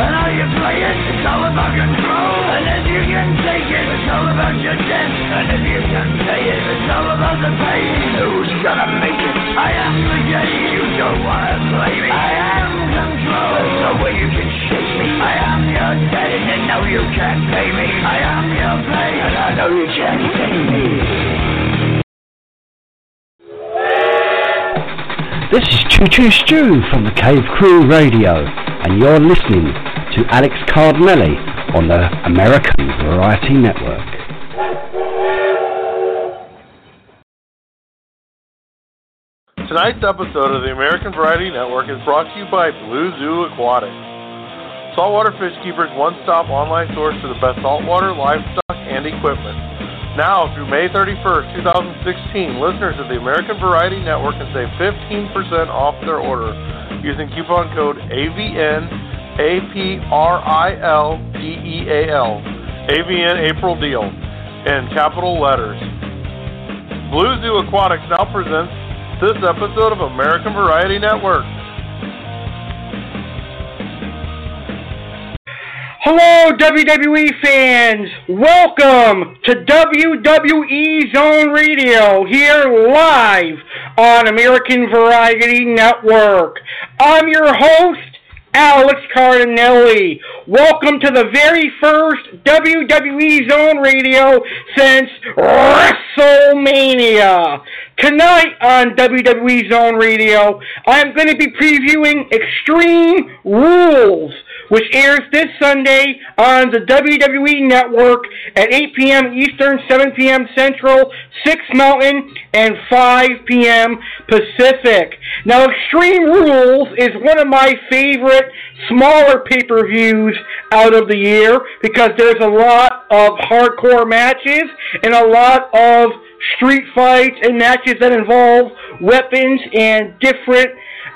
And how you play it, it's all about control. And if you can take it, it's all about your death. And if you can pay it, it's all about the pain. Who's gonna make it? I am the game. You don't wanna play me. I am control. There's no way you can shake me. I am your debt, and know you can't pay me. I am your pain, and I know you can't tame me. This is Choo Choo Stew from the Cave Crew Radio, and you're listening to Alex Cardinelli on the American Variety Network. Tonight's episode of the American Variety Network is brought to you by Blue Zoo Aquatics. Saltwater Fish Keeper's one-stop online source for the best saltwater, livestock, and equipment. Now, through May 31st, 2016, listeners of the American Variety Network can save 15% off their order using coupon code AVN APRILDEAL AVN April Deal in capital letters. Blue Zoo Aquatics now presents this episode of American Variety Network. Hello, WWE fans! Welcome to WWE Zone Radio here live on American Variety Network. I'm your host, Alex Cardinelli. Welcome to the very first WWE Zone Radio since WrestleMania. Tonight on WWE Zone Radio, I'm going to be previewing Extreme Rules which airs this Sunday on the WWE Network at 8 p.m. Eastern, 7 p.m. Central, 6 Mountain, and 5 p.m. Pacific. Now, Extreme Rules is one of my favorite smaller pay-per-views out of the year because there's a lot of hardcore matches and a lot of street fights and matches that involve weapons and different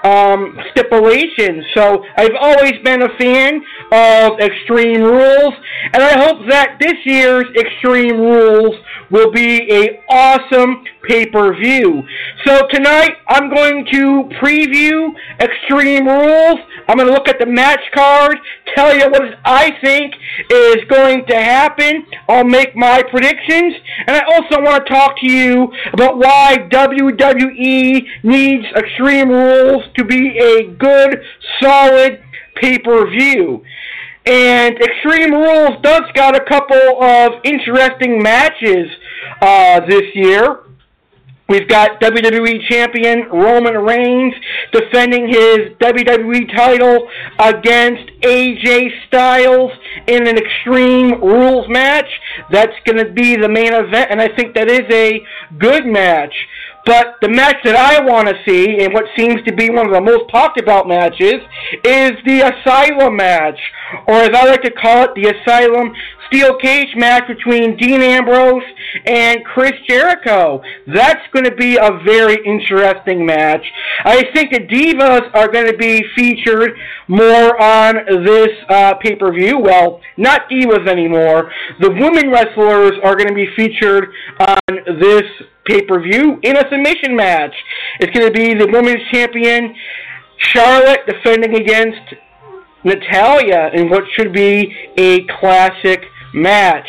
um, stipulations. So I've always been a fan of Extreme Rules, and I hope that this year's Extreme Rules will be a awesome pay-per-view. So tonight I'm going to preview Extreme Rules. I'm going to look at the match card, tell you what I think is going to happen. I'll make my predictions, and I also want to talk to you about why WWE needs Extreme Rules to be a good, solid pay-per-view. And Extreme Rules does got a couple of interesting matches uh, this year. We've got WWE Champion Roman Reigns defending his WWE title against AJ Styles in an Extreme Rules match. That's going to be the main event, and I think that is a good match. But the match that I want to see, and what seems to be one of the most talked about matches, is the Asylum match, or as I like to call it, the Asylum Steel Cage match between Dean Ambrose and Chris Jericho. That's going to be a very interesting match. I think the Divas are going to be featured more on this uh, pay-per-view. Well, not Divas anymore. The women wrestlers are going to be featured on this pay-per-view in a submission match. It's going to be the women's champion Charlotte defending against Natalya in what should be a classic match.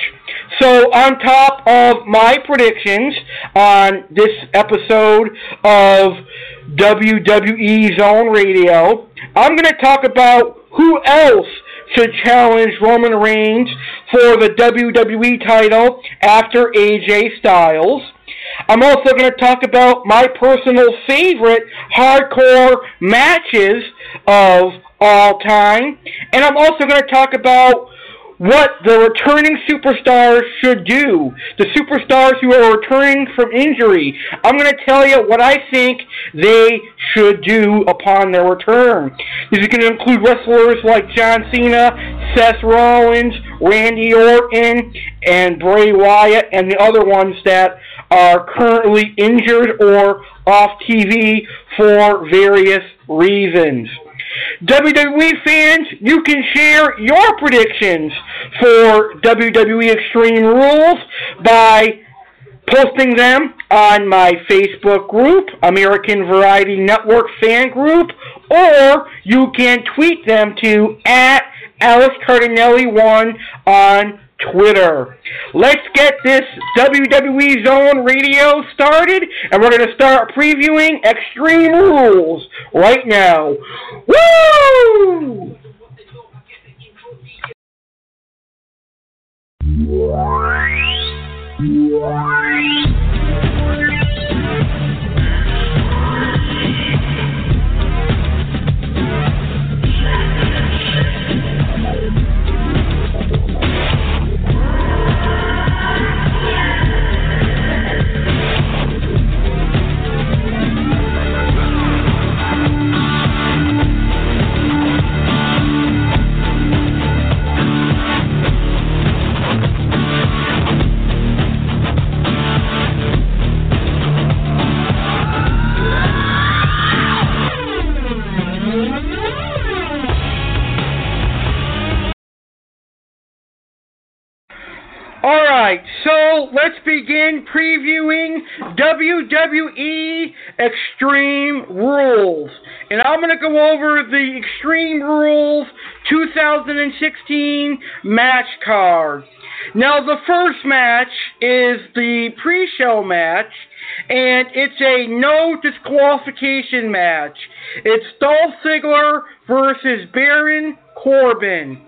So, on top of my predictions on this episode of WWE Zone Radio, I'm going to talk about who else should challenge Roman Reigns for the WWE title after AJ Styles. I'm also going to talk about my personal favorite hardcore matches of all time. And I'm also going to talk about what the returning superstars should do. The superstars who are returning from injury. I'm going to tell you what I think they should do upon their return. This is going to include wrestlers like John Cena, Seth Rollins, Randy Orton, and Bray Wyatt, and the other ones that are currently injured or off TV for various reasons. WWE fans, you can share your predictions for WWE Extreme Rules by posting them on my Facebook group, American Variety Network Fan Group, or you can tweet them to at Alex Cardinelli1 on Twitter. Let's get this WWE Zone Radio started, and we're going to start previewing Extreme Rules right now. Woo! Alright, so let's begin previewing WWE Extreme Rules. And I'm going to go over the Extreme Rules 2016 match card. Now, the first match is the pre show match, and it's a no disqualification match. It's Dolph Ziggler versus Baron Corbin.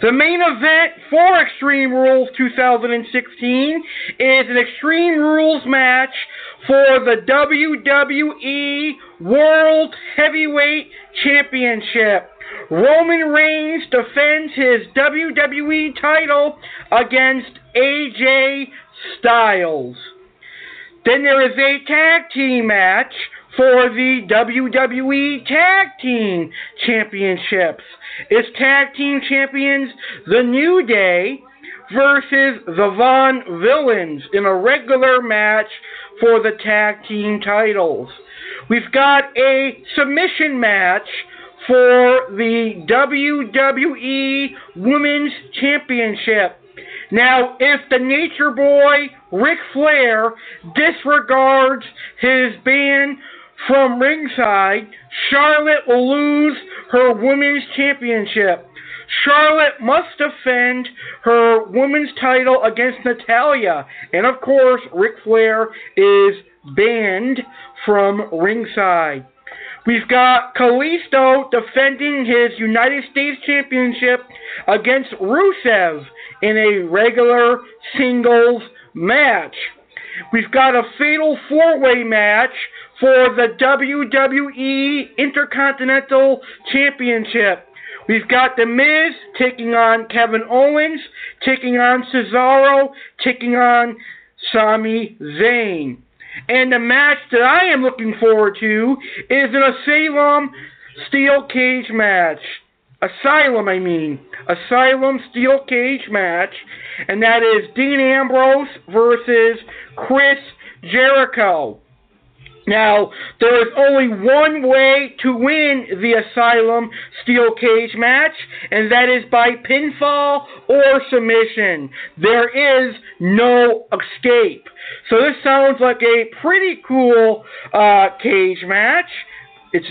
The main event for Extreme Rules 2016 is an Extreme Rules match for the WWE World Heavyweight Championship. Roman Reigns defends his WWE title against AJ Styles. Then there is a tag team match for the WWE Tag Team Championships. It's Tag Team Champions The New Day versus the Vaudevillains in a regular match for the Tag Team titles. We've got a submission match for the WWE Women's Championship. Now, if the Nature Boy Ric Flair disregards his ban from ringside, Charlotte will lose her women's championship. Charlotte must defend her women's title against Natalya. And of course, Ric Flair is banned from ringside. We've got Kalisto defending his United States Championship against Rusev in a regular singles match. We've got a fatal four way match for the WWE Intercontinental Championship. We've got The Miz taking on Kevin Owens, taking on Cesaro, taking on Sami Zayn. And the match that I am looking forward to is an Asylum Steel Cage match. Asylum, I mean. Asylum Steel Cage match. And that is Dean Ambrose versus Chris Jericho. Now, there is only one way to win the Asylum Steel Cage match, and that is by pinfall or submission. There is no escape. So this sounds like a pretty cool uh, cage match. It's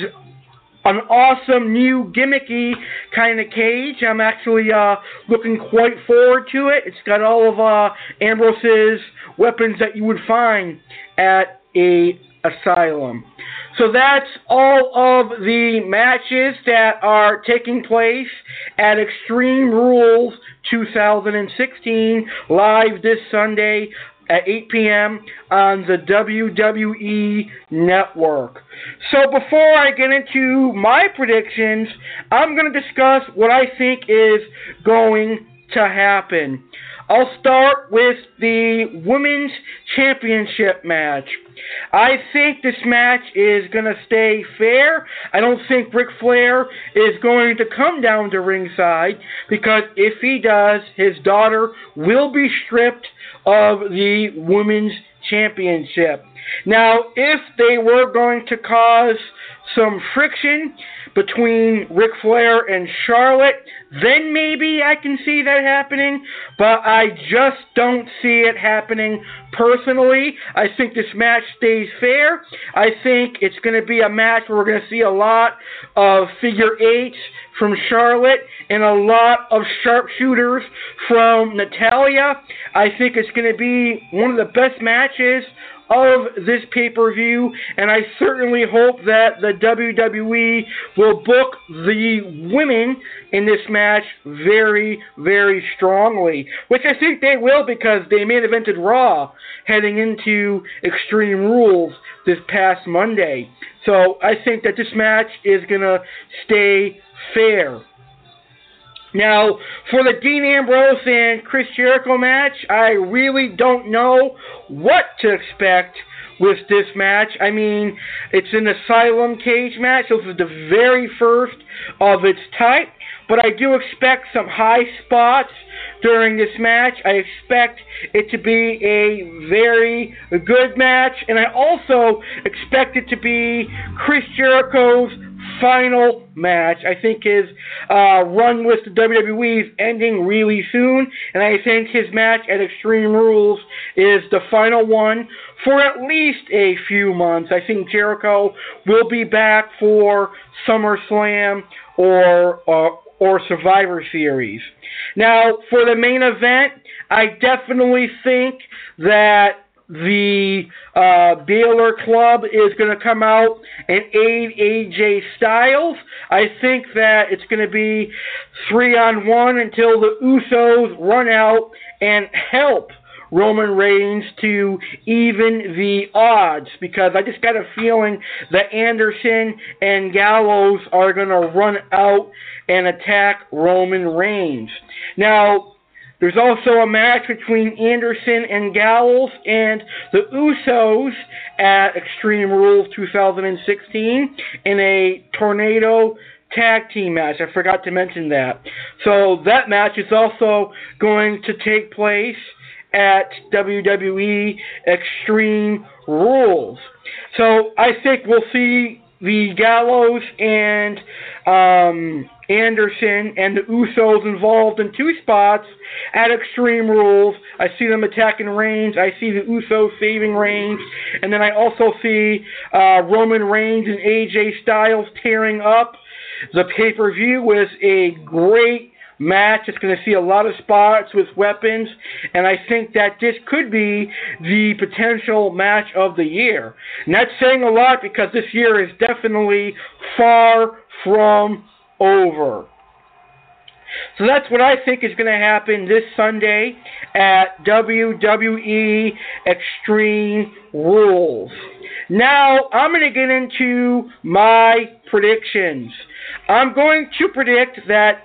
an awesome new gimmicky kind of cage. I'm actually uh, looking quite forward to it. It's got all of uh, Ambrose's weapons that you would find at a asylum. So that's all of the matches that are taking place at Extreme Rules 2016 live this Sunday at 8 p.m. on the WWE Network. So before I get into my predictions, I'm going to discuss what I think is going to happen. I'll start with the Women's Championship match. I think this match is going to stay fair. I don't think Ric Flair is going to come down to ringside because if he does, his daughter will be stripped of the Women's Championship. Now, if they were going to cause some friction between Ric Flair and Charlotte, then maybe I can see that happening, but I just don't see it happening personally. I think this match stays fair. I think it's going to be a match where we're going to see a lot of figure eights from Charlotte and a lot of sharpshooters from Natalya. I think it's going to be one of the best matches of this pay per view, and I certainly hope that the WWE will book the women in this match very, very strongly, which I think they will because they main evented Raw heading into Extreme Rules this past Monday. So I think that this match is going to stay fair. Now, for the Dean Ambrose and Chris Jericho match, I really don't know what to expect with this match. I mean, it's an Asylum cage match. This is the very first of its type, but I do expect some high spots during this match. I expect it to be a very good match, and I also expect it to be Chris Jericho's final match. I think his uh, run with the WWE is ending really soon, and I think his match at Extreme Rules is the final one for at least a few months. I think Jericho will be back for SummerSlam or or, or Survivor Series. Now, for the main event, I definitely think that the uh, Balor Club is going to come out and aid AJ Styles. I think that it's going to be three on one until the Usos run out and help Roman Reigns to even the odds because I just got a feeling that Anderson and Gallows are going to run out and attack Roman Reigns. Now, there's also a match between Anderson and Gallows and the Usos at Extreme Rules 2016 in a tornado tag team match. I forgot to mention that. So that match is also going to take place at WWE Extreme Rules. So I think we'll see the Gallows and um, Anderson and the Usos involved in two spots at Extreme Rules. I see them attacking Reigns. I see the Usos saving Reigns. And then I also see uh, Roman Reigns and AJ Styles tearing up. The pay per view was a great match. It's going to see a lot of spots with weapons, and I think that this could be the potential match of the year. And that's saying a lot because this year is definitely far from over. So that's what I think is going to happen this Sunday at WWE Extreme Rules. Now, I'm going to get into my predictions. I'm going to predict that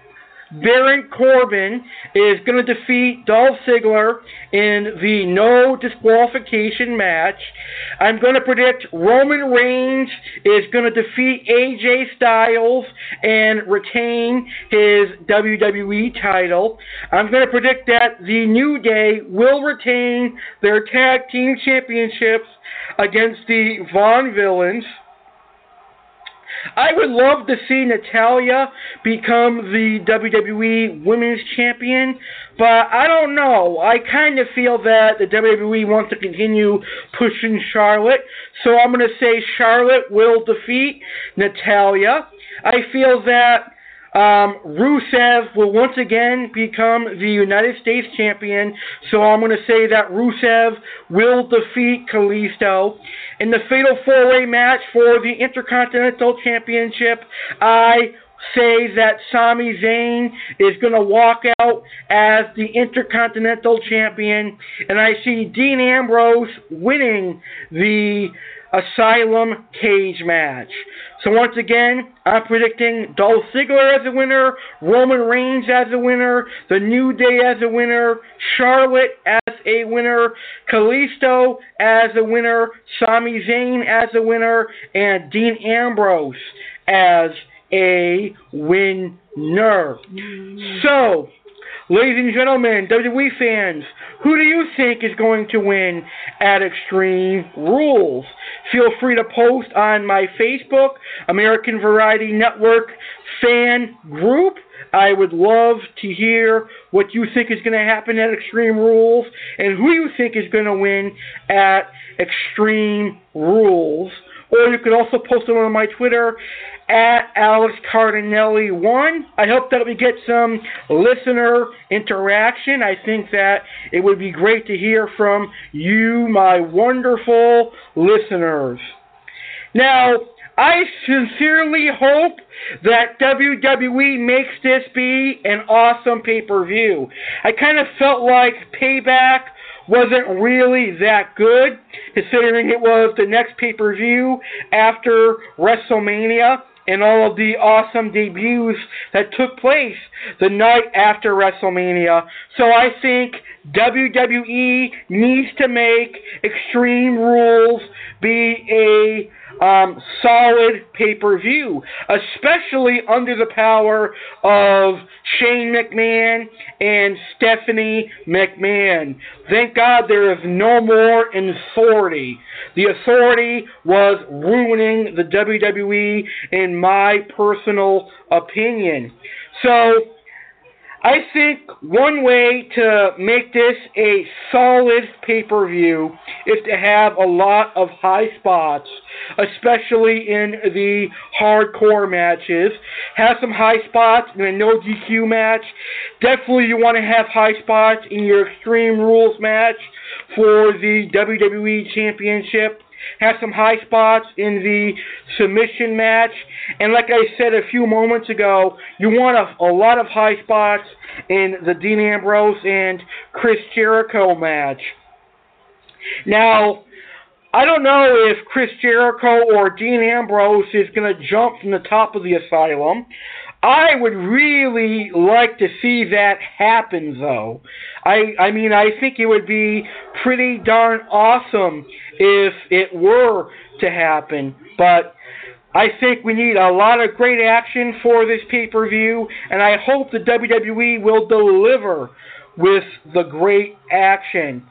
Baron Corbin is going to defeat Dolph Ziggler in the no disqualification match. I'm going to predict Roman Reigns is going to defeat AJ Styles and retain his WWE title. I'm going to predict that the New Day will retain their tag team championships against the Vaudevillains. I would love to see Natalya become the WWE Women's Champion, but I don't know. I kind of feel that the WWE wants to continue pushing Charlotte, so I'm going to say Charlotte will defeat Natalya. I feel that um, Rusev will once again become the United States champion, so I'm going to say that Rusev will defeat Kalisto. In the Fatal 4-Way match for the Intercontinental Championship, I say that Sami Zayn is going to walk out as the Intercontinental Champion, and I see Dean Ambrose winning the Asylum Cage match. So once again, I'm predicting Dolph Ziggler as a winner, Roman Reigns as a winner, The New Day as a winner, Charlotte as a winner, Kalisto as a winner, Sami Zayn as a winner, and Dean Ambrose as a winner. Mm-hmm. So, ladies and gentlemen, WWE fans, who do you think is going to win at Extreme Rules? Feel free to post on my Facebook, American Variety Network fan group. I would love to hear what you think is going to happen at Extreme Rules and who you think is going to win at Extreme Rules. Or you could also post it on my Twitter at Alex Cardinelli1. I hope that we get some listener interaction. I think that it would be great to hear from you, my wonderful listeners. Now, I sincerely hope that WWE makes this be an awesome pay per view. I kind of felt like Payback wasn't really that good, considering it was the next pay per view after WrestleMania and all of the awesome debuts that took place the night after WrestleMania. So I think WWE needs to make Extreme Rules be a um, solid pay per view, especially under the power of Shane McMahon and Stephanie McMahon. Thank God there is no more authority. The authority was ruining the WWE, in my personal opinion. So, I think one way to make this a solid pay per view is to have a lot of high spots, especially in the hardcore matches. Have some high spots in a no DQ match. Definitely, you want to have high spots in your Extreme Rules match for the WWE Championship have some high spots in the submission match. And like I said a few moments ago, you want a, a lot of high spots in the Dean Ambrose and Chris Jericho match. Now, I don't know if Chris Jericho or Dean Ambrose is going to jump from the top of the asylum. I would really like to see that happen, though. I I mean, I think it would be pretty darn awesome if it were to happen. But I think we need a lot of great action for this pay per view, and I hope the WWE will deliver with the great action.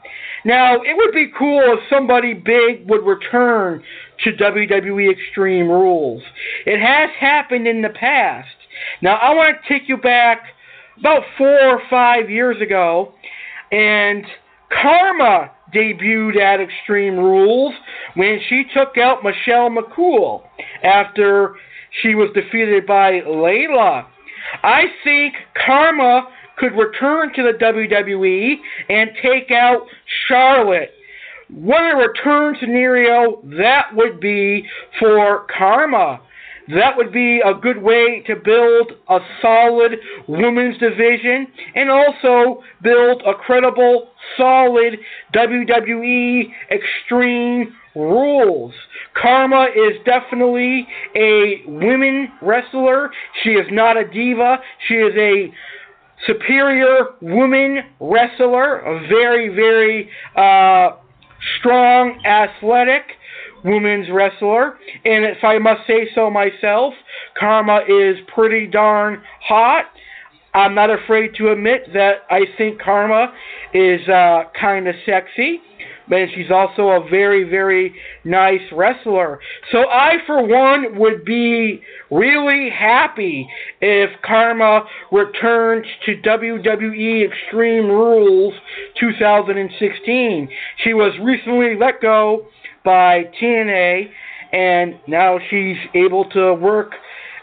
Now, it would be cool if somebody big would return to WWE Extreme Rules. It has happened in the past. Now, I want to take you back about four or five years ago, and Kharma debuted at Extreme Rules when she took out Michelle McCool after she was defeated by Layla. I think Kharma could return to the WWE and take out Charlotte. What a return scenario that would be for Kharma. That would be a good way to build a solid women's division and also build a credible, solid WWE Extreme Rules. Kharma is definitely a women wrestler. She is not a diva. She is a superior woman wrestler, a very, very uh, strong, athletic women's wrestler. And if I must say so myself, Kharma is pretty darn hot. I'm not afraid to admit that I think Kharma is uh, kind of sexy but she's also a very, very nice wrestler. So I, for one, would be really happy if Kharma returns to WWE Extreme Rules 2016. She was recently let go by TNA, and now she's able to work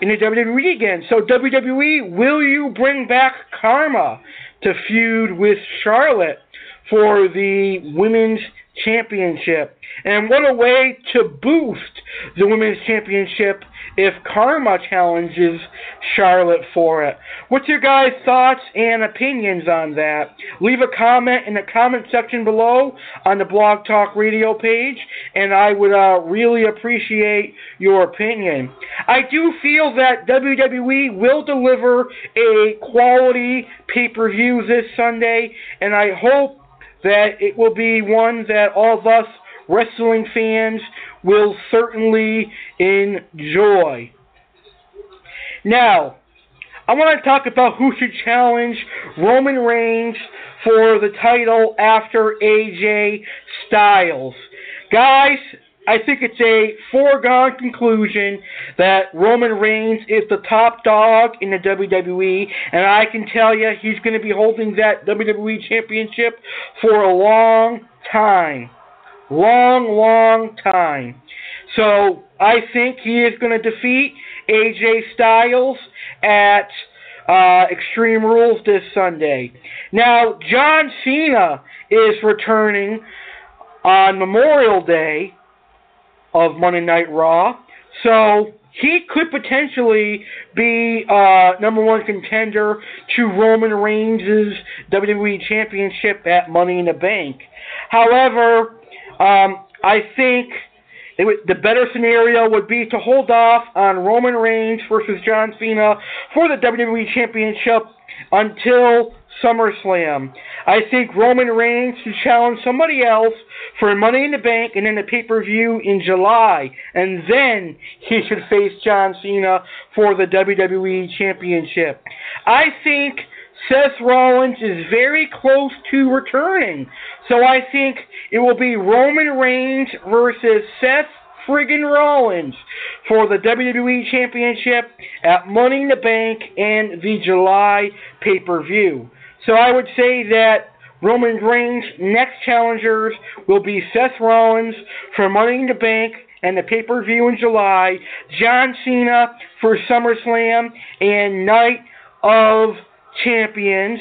in the WWE again. So WWE, will you bring back Kharma to feud with Charlotte for the women's championship? And what a way to boost the women's championship if Kharma challenges Charlotte for it. What's your guys' thoughts and opinions on that? Leave a comment in the comment section below on the Blog Talk Radio page, and I would uh, really appreciate your opinion. I do feel that WWE will deliver a quality pay per view this Sunday, and I hope that it will be one that all of us wrestling fans will certainly enjoy. Now, I want to talk about who should challenge Roman Reigns for the title after AJ Styles. Guys, I think it's a foregone conclusion that Roman Reigns is the top dog in the WWE, and I can tell you he's going to be holding that WWE Championship for a long time. Long, long time. So I think he is going to defeat AJ Styles at uh, Extreme Rules this Sunday. Now, John Cena is returning on Memorial Day of Monday Night Raw. So he could potentially be uh, number one contender to Roman Reigns' WWE Championship at Money in the Bank. However, um, I think would, the better scenario would be to hold off on Roman Reigns versus John Cena for the WWE Championship until SummerSlam. I think Roman Reigns should challenge somebody else for Money in the Bank and then the pay per view in July. And then he should face John Cena for the WWE Championship. I think Seth Rollins is very close to returning. So I think it will be Roman Reigns versus Seth friggin' Rollins for the WWE Championship at Money in the Bank and the July pay per view. So I would say that Roman Reigns' next challengers will be Seth Rollins for Money in the Bank and the pay per view in July, John Cena for SummerSlam and Night of Champions.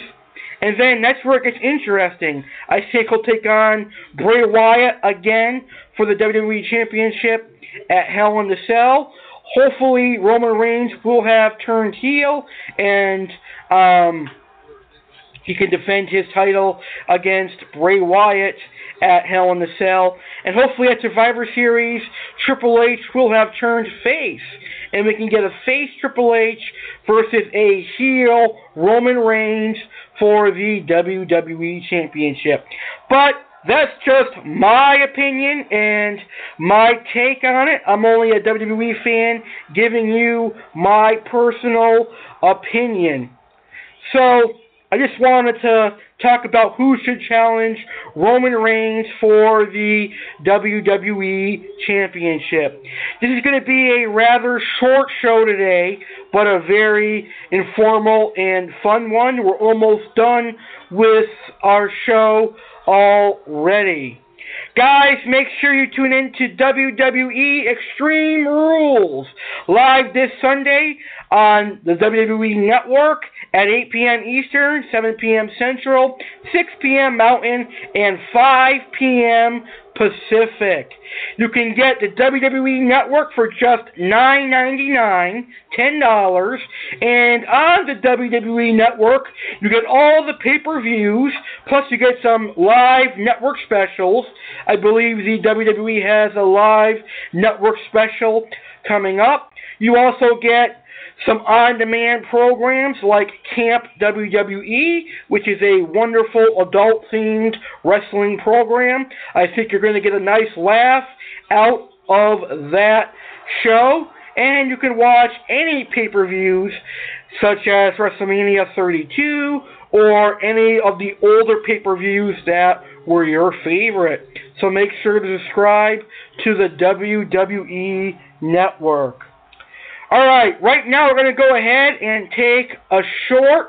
And then that's where it gets interesting. I think he'll take on Bray Wyatt again for the WWE Championship at Hell in the Cell. Hopefully, Roman Reigns will have turned heel and um, he can defend his title against Bray Wyatt at Hell in the Cell. And hopefully, at Survivor Series, Triple H will have turned face. And we can get a face Triple H versus a heel Roman Reigns for the WWE Championship. But that's just my opinion and my take on it. I'm only a WWE fan giving you my personal opinion. So, I just wanted to talk about who should challenge Roman Reigns for the WWE Championship. This is going to be a rather short show today, but a very informal and fun one. We're almost done with our show already. Guys, make sure you tune in to WWE Extreme Rules live this Sunday on the WWE Network at 8 p.m. Eastern, 7 p.m. Central, 6 p.m. Mountain, and 5 p.m. Pacific. You can get the WWE Network for just $9.99, $10, and on the WWE Network, you get all the pay-per-views, plus you get some live network specials. I believe the WWE has a live network special coming up. You also get some on demand programs like Camp WWE, which is a wonderful adult themed wrestling program. I think you're going to get a nice laugh out of that show. And you can watch any pay per views, such as WrestleMania 32 or any of the older pay per views that were your favorite. So make sure to subscribe to the WWE Network. All right, right now we're going to go ahead and take a short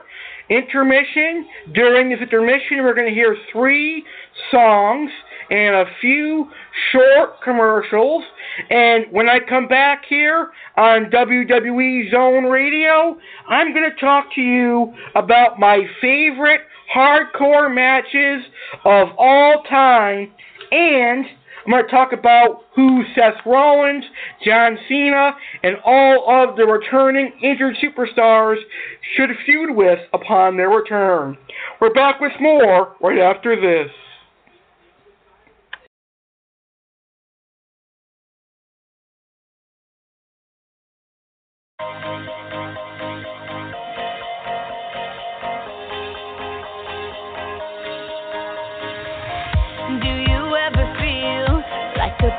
intermission. During this intermission, we're going to hear three songs and a few short commercials. And when I come back here on WWE Zone Radio, I'm going to talk to you about my favorite hardcore matches of all time and I'm going to talk about who Seth Rollins, John Cena, and all of the returning injured superstars should feud with upon their return. We're back with more right after this.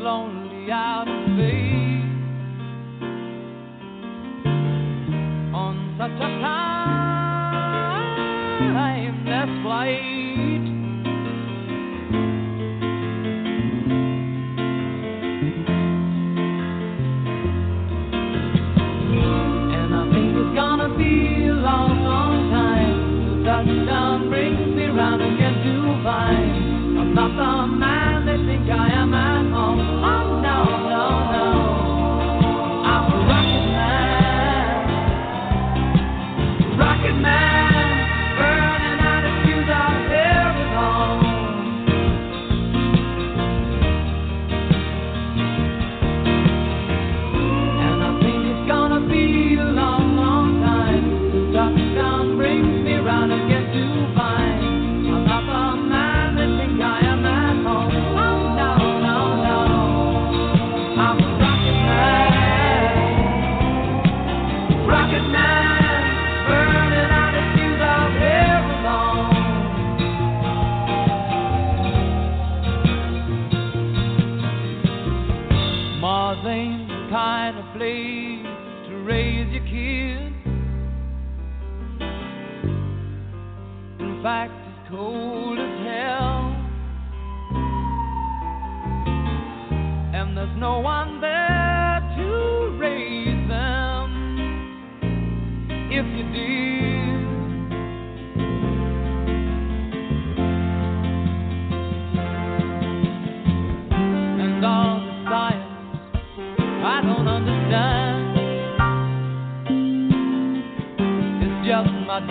lonely out of space.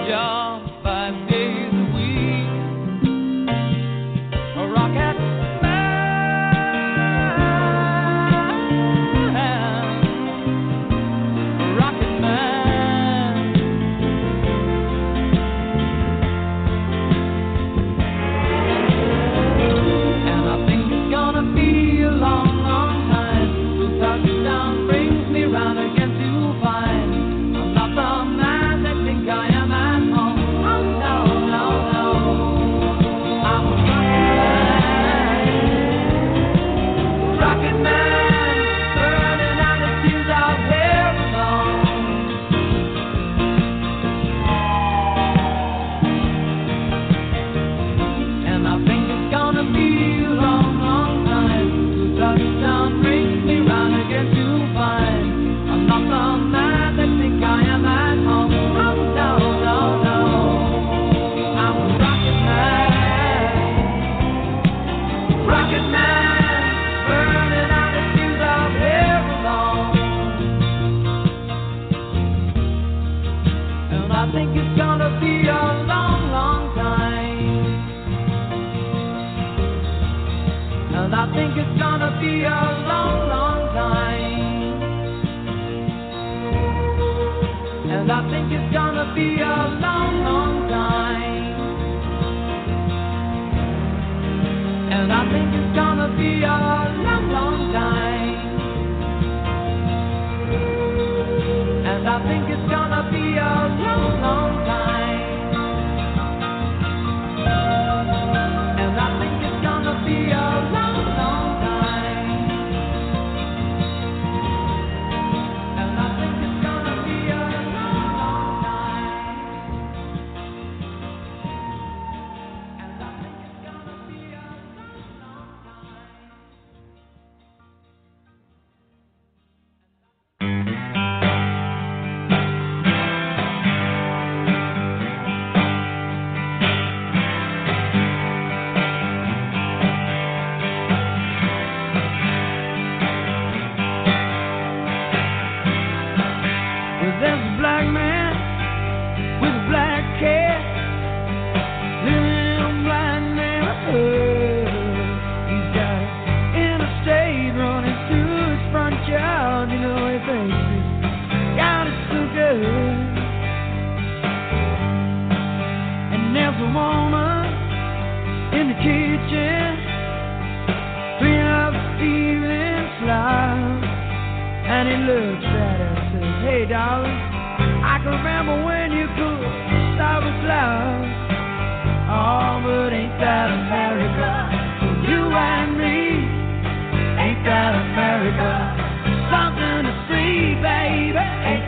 Just I think it's gonna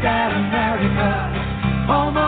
that America?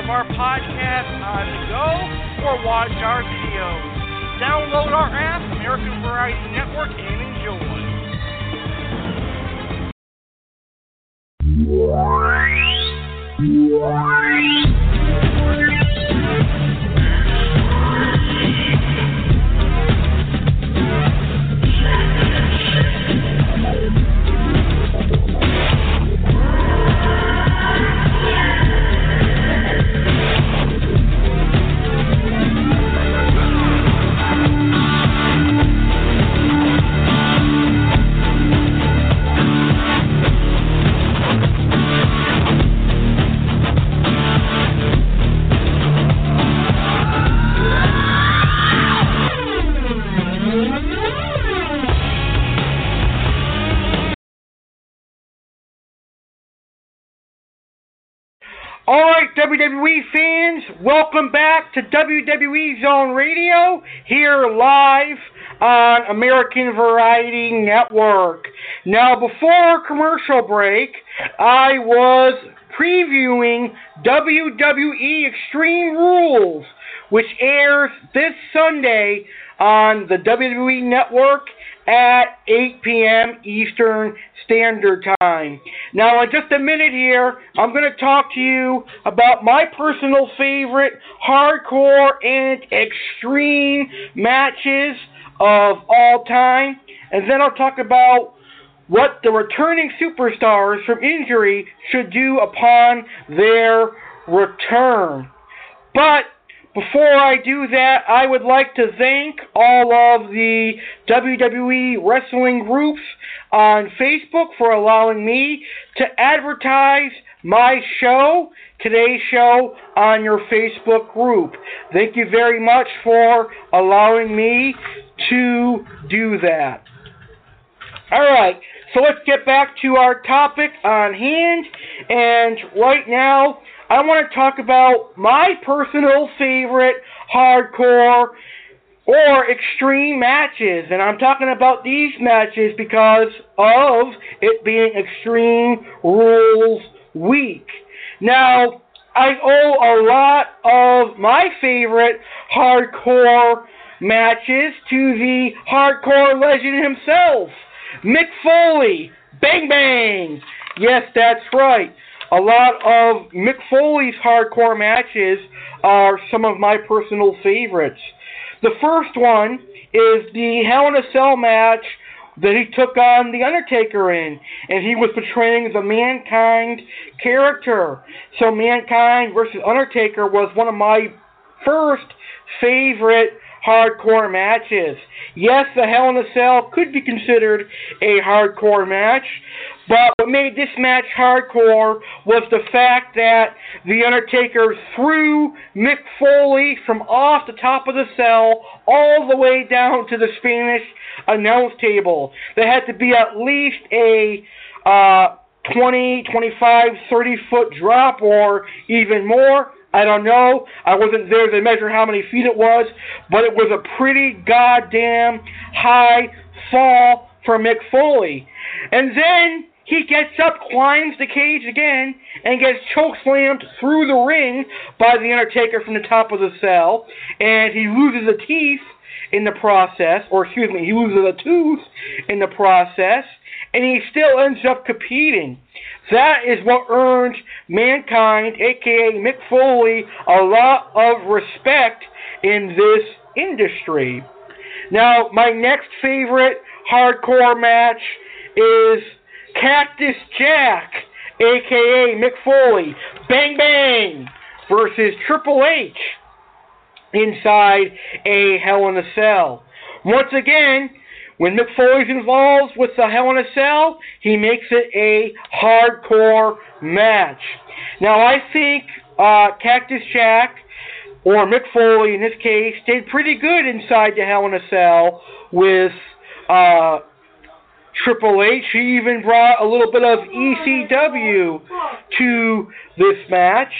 Of our podcast on the go or watch our videos. Download our app, American Variety Network, and enjoy. WWE fans, welcome back to WWE Zone Radio, here live on American Variety Network. Now, before commercial break, I was previewing WWE Extreme Rules, which airs this Sunday on the WWE Network at 8 p.m. Eastern Standard Time. Now, in just a minute here, I'm going to talk to you about my personal favorite hardcore and extreme matches of all time, and then I'll talk about what the returning superstars from injury should do upon their return. But before I do that, I would like to thank all of the WWE wrestling groups on Facebook for allowing me to advertise my show, today's show, on your Facebook group. Thank you very much for allowing me to do that. Alright, so let's get back to our topic on hand. And right now, I want to talk about my personal favorite hardcore or extreme matches. And I'm talking about these matches because of it being Extreme Rules Week. Now, I owe a lot of my favorite hardcore matches to the hardcore legend himself, Mick Foley. Bang bang! Yes, that's right. A lot of Mick Foley's hardcore matches are some of my personal favorites. The first one is the Hell in a Cell match that he took on The Undertaker in, and he was portraying the Mankind character. So Mankind versus Undertaker was one of my first favorite hardcore matches. Yes, the Hell in a Cell could be considered a hardcore match, but what made this match hardcore was the fact that The Undertaker threw Mick Foley from off the top of the cell all the way down to the Spanish announce table. There had to be at least a uh, 20, 25, 30 foot drop or even more. I don't know. I wasn't there to measure how many feet it was, but it was a pretty goddamn high fall for Mick Foley. And then he gets up, climbs the cage again, and gets chokeslammed through the ring by The Undertaker from the top of the cell, and he loses a teeth in the process, or excuse me, he loses a tooth in the process, and he still ends up competing. That is what earns Mankind, aka Mick Foley, a lot of respect in this industry. Now, my next favorite hardcore match is Cactus Jack, aka Mick Foley, Bang Bang, versus Triple H inside a Hell in a Cell. Once again, when Mick Foley's involved with the Hell in a Cell, he makes it a hardcore match. Now, I think uh, Cactus Jack, or Mick Foley in this case, did pretty good inside the Hell in a Cell with uh, Triple H. He even brought a little bit of ECW to this match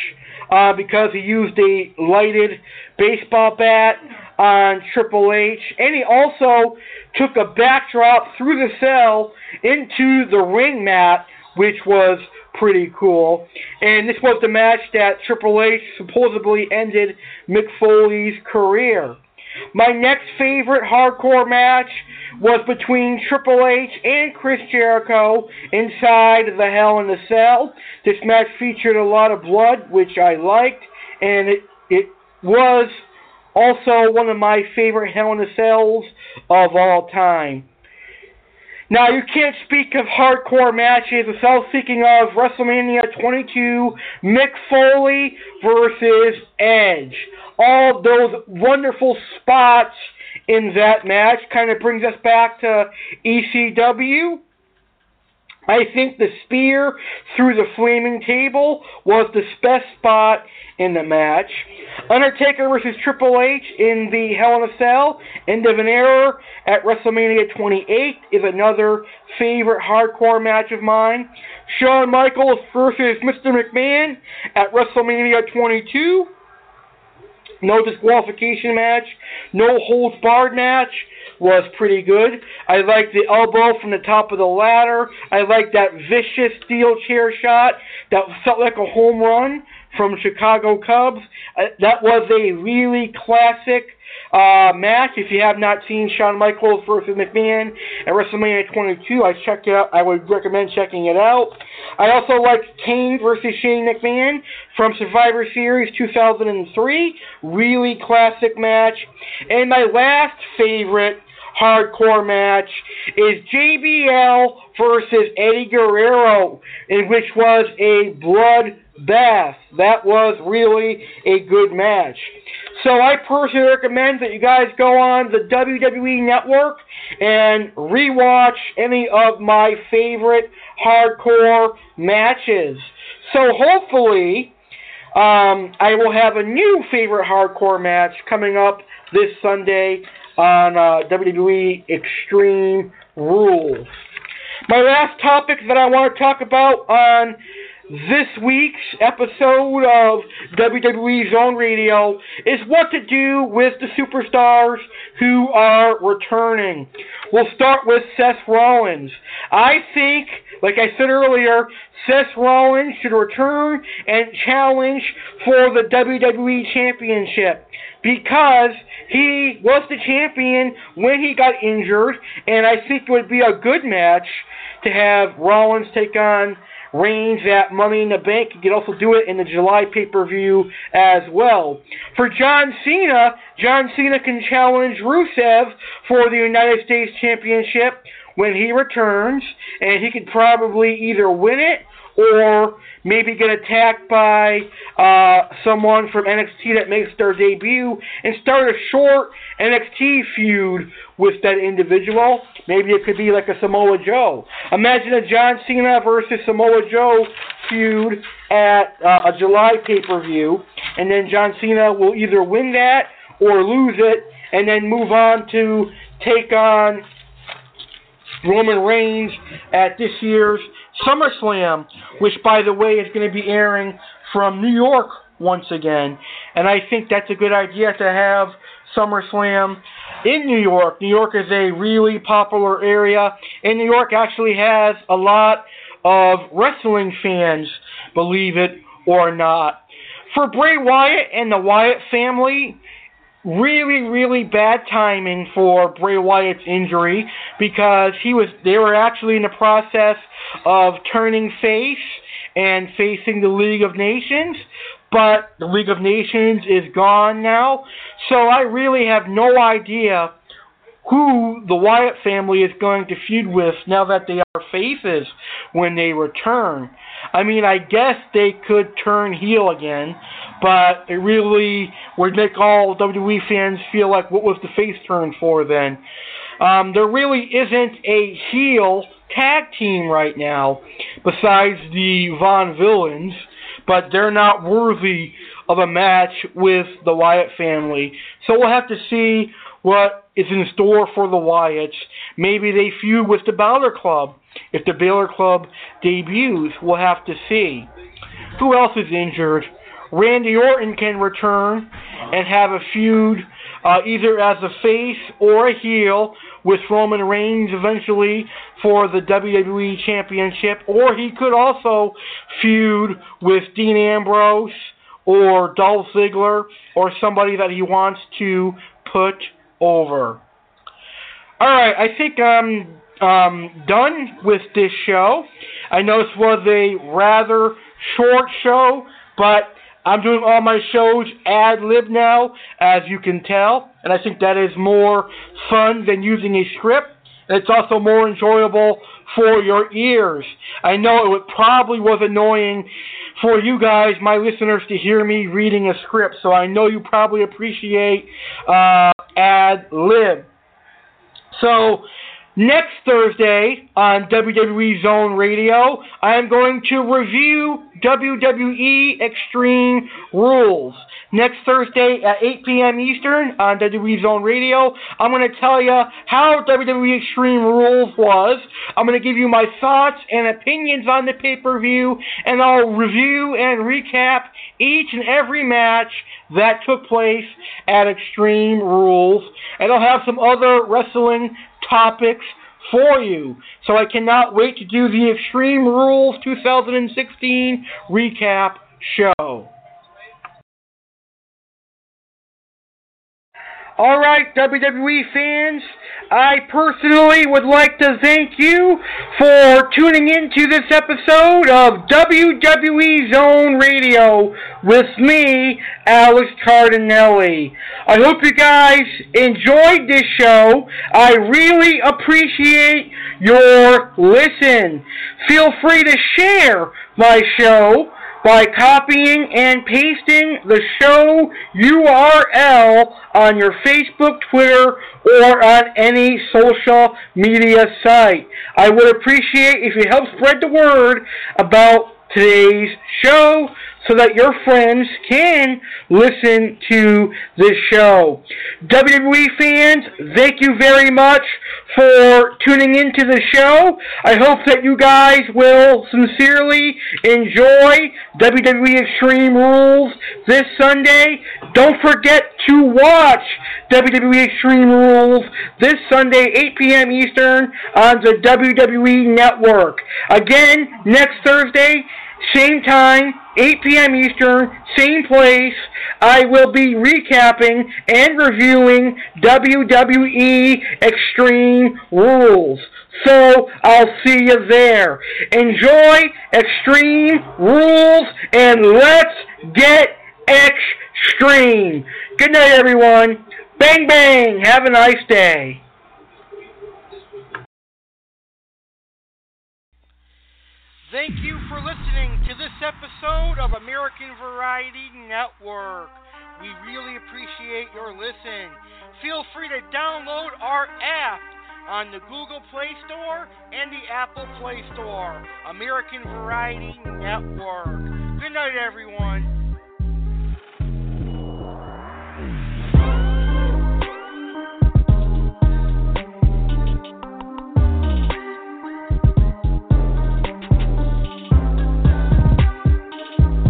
uh, because he used a lighted baseball bat on Triple H, and he also took a backdrop through the cell into the ring mat, which was pretty cool. And this was the match that Triple H supposedly ended Mick Foley's career. My next favorite hardcore match was between Triple H and Chris Jericho inside the Hell in a Cell. This match featured a lot of blood, which I liked, and it it was also one of my favorite Hell in a Cells of all time. Now, you can't speak of hardcore matches without speaking of WrestleMania 22, Mick Foley versus Edge. All those wonderful spots in that match kind of brings us back to ECW. I think the spear through the flaming table was the best spot in the match. Undertaker versus Triple H in the Hell in a Cell, End of an Era at WrestleMania 28 is another favorite hardcore match of mine. Shawn Michaels versus Mr. McMahon at WrestleMania 22. No disqualification match, no holds barred match was pretty good. I liked the elbow from the top of the ladder. I liked that vicious steel chair shot that felt like a home run from Chicago Cubs. Uh, that was a really classic uh, match. If you have not seen Shawn Michaels versus McMahon at WrestleMania 22, I checked it out. I would recommend checking it out. I also liked Kane versus Shane McMahon from Survivor Series 2003. Really classic match. And my last favorite hardcore match is JBL versus Eddie Guerrero, in which was a blood bath. That was really a good match. So I personally recommend that you guys go on the WWE Network and rewatch any of my favorite hardcore matches. So hopefully, um, I will have a new favorite hardcore match coming up this Sunday on uh, WWE Extreme Rules. My last topic that I want to talk about on this week's episode of WWE Zone Radio is what to do with the superstars who are returning. We'll start with Seth Rollins. I think, like I said earlier, Seth Rollins should return and challenge for the WWE Championship because he was the champion when he got injured, and I think it would be a good match to have Rollins take on Reigns at Money in the Bank. You could also do it in the July pay per view as well. For John Cena, John Cena can challenge Rusev for the United States Championship when he returns, and he could probably either win it or maybe get attacked by uh, someone from NXT that makes their debut and start a short NXT feud with that individual. Maybe it could be like a Samoa Joe. Imagine a John Cena versus Samoa Joe feud at uh, a July pay per view, and then John Cena will either win that or lose it, and then move on to take on Roman Reigns at this year's SummerSlam, which, by the way, is going to be airing from New York once again. And I think that's a good idea to have SummerSlam in New York. New York is a really popular area, and New York actually has a lot of wrestling fans, believe it or not. For Bray Wyatt and the Wyatt family, really, really bad timing for Bray Wyatt's injury because he was they were actually in the process of turning face and facing the League of Nations, but the League of Nations is gone now. So I really have no idea who the Wyatt family is going to feud with now that they are faces when they return. I mean, I guess they could turn heel again, but it really would make all WWE fans feel like what was the face turn for then? Um, there really isn't a heel tag team right now besides the Vaudevillains, but they're not worthy of a match with the Wyatt family. So we'll have to see what is in store for the Wyatts. Maybe they feud with the Balor Club. If the Balor Club debuts, we'll have to see. Who else is injured? Randy Orton can return and have a feud uh, either as a face or a heel with Roman Reigns eventually for the WWE Championship, or he could also feud with Dean Ambrose or Dolph Ziggler or somebody that he wants to put over. All right, I think I'm um, done with this show. I know this was a rather short show, but I'm doing all my shows ad lib now, as you can tell, and I think that is more fun than using a script. And it's also more enjoyable for your ears. I know it probably was annoying for you guys, my listeners, to hear me reading a script, so I know you probably appreciate uh, ad lib. So, next Thursday on WWE Zone Radio, I am going to review WWE Extreme Rules. Next Thursday at 8 p.m. Eastern on WWE Zone Radio, I'm going to tell you how WWE Extreme Rules was. I'm going to give you my thoughts and opinions on the pay per view, and I'll review and recap each and every match that took place at Extreme Rules. And I'll have some other wrestling topics for you. So I cannot wait to do the Extreme Rules 2016 recap show. All right, WWE fans, I personally would like to thank you for tuning in to this episode of WWE Zone Radio with me, Alex Cardinelli. I hope you guys enjoyed this show. I really appreciate your listen. Feel free to share my show by copying and pasting the show URL on your Facebook, Twitter, or on any social media site. I would appreciate if you help spread the word about today's show so that your friends can listen to this show. WWE fans, thank you very much for tuning into the show. I hope that you guys will sincerely enjoy WWE Extreme Rules this Sunday. Don't forget to watch WWE Extreme Rules this Sunday, 8 p.m. Eastern on the WWE Network. Again, next Thursday, same time, 8 p.m. Eastern, same place. I will be recapping and reviewing WWE Extreme Rules. So I'll see you there. Enjoy Extreme Rules and let's get extreme. Good night, everyone. Bang, bang. Have a nice day. Thank you for listening to this episode of American Variety Network. We really appreciate your listen. Feel free to download our app on the Google Play Store and the Apple Play Store. American Variety Network. Good night, everyone.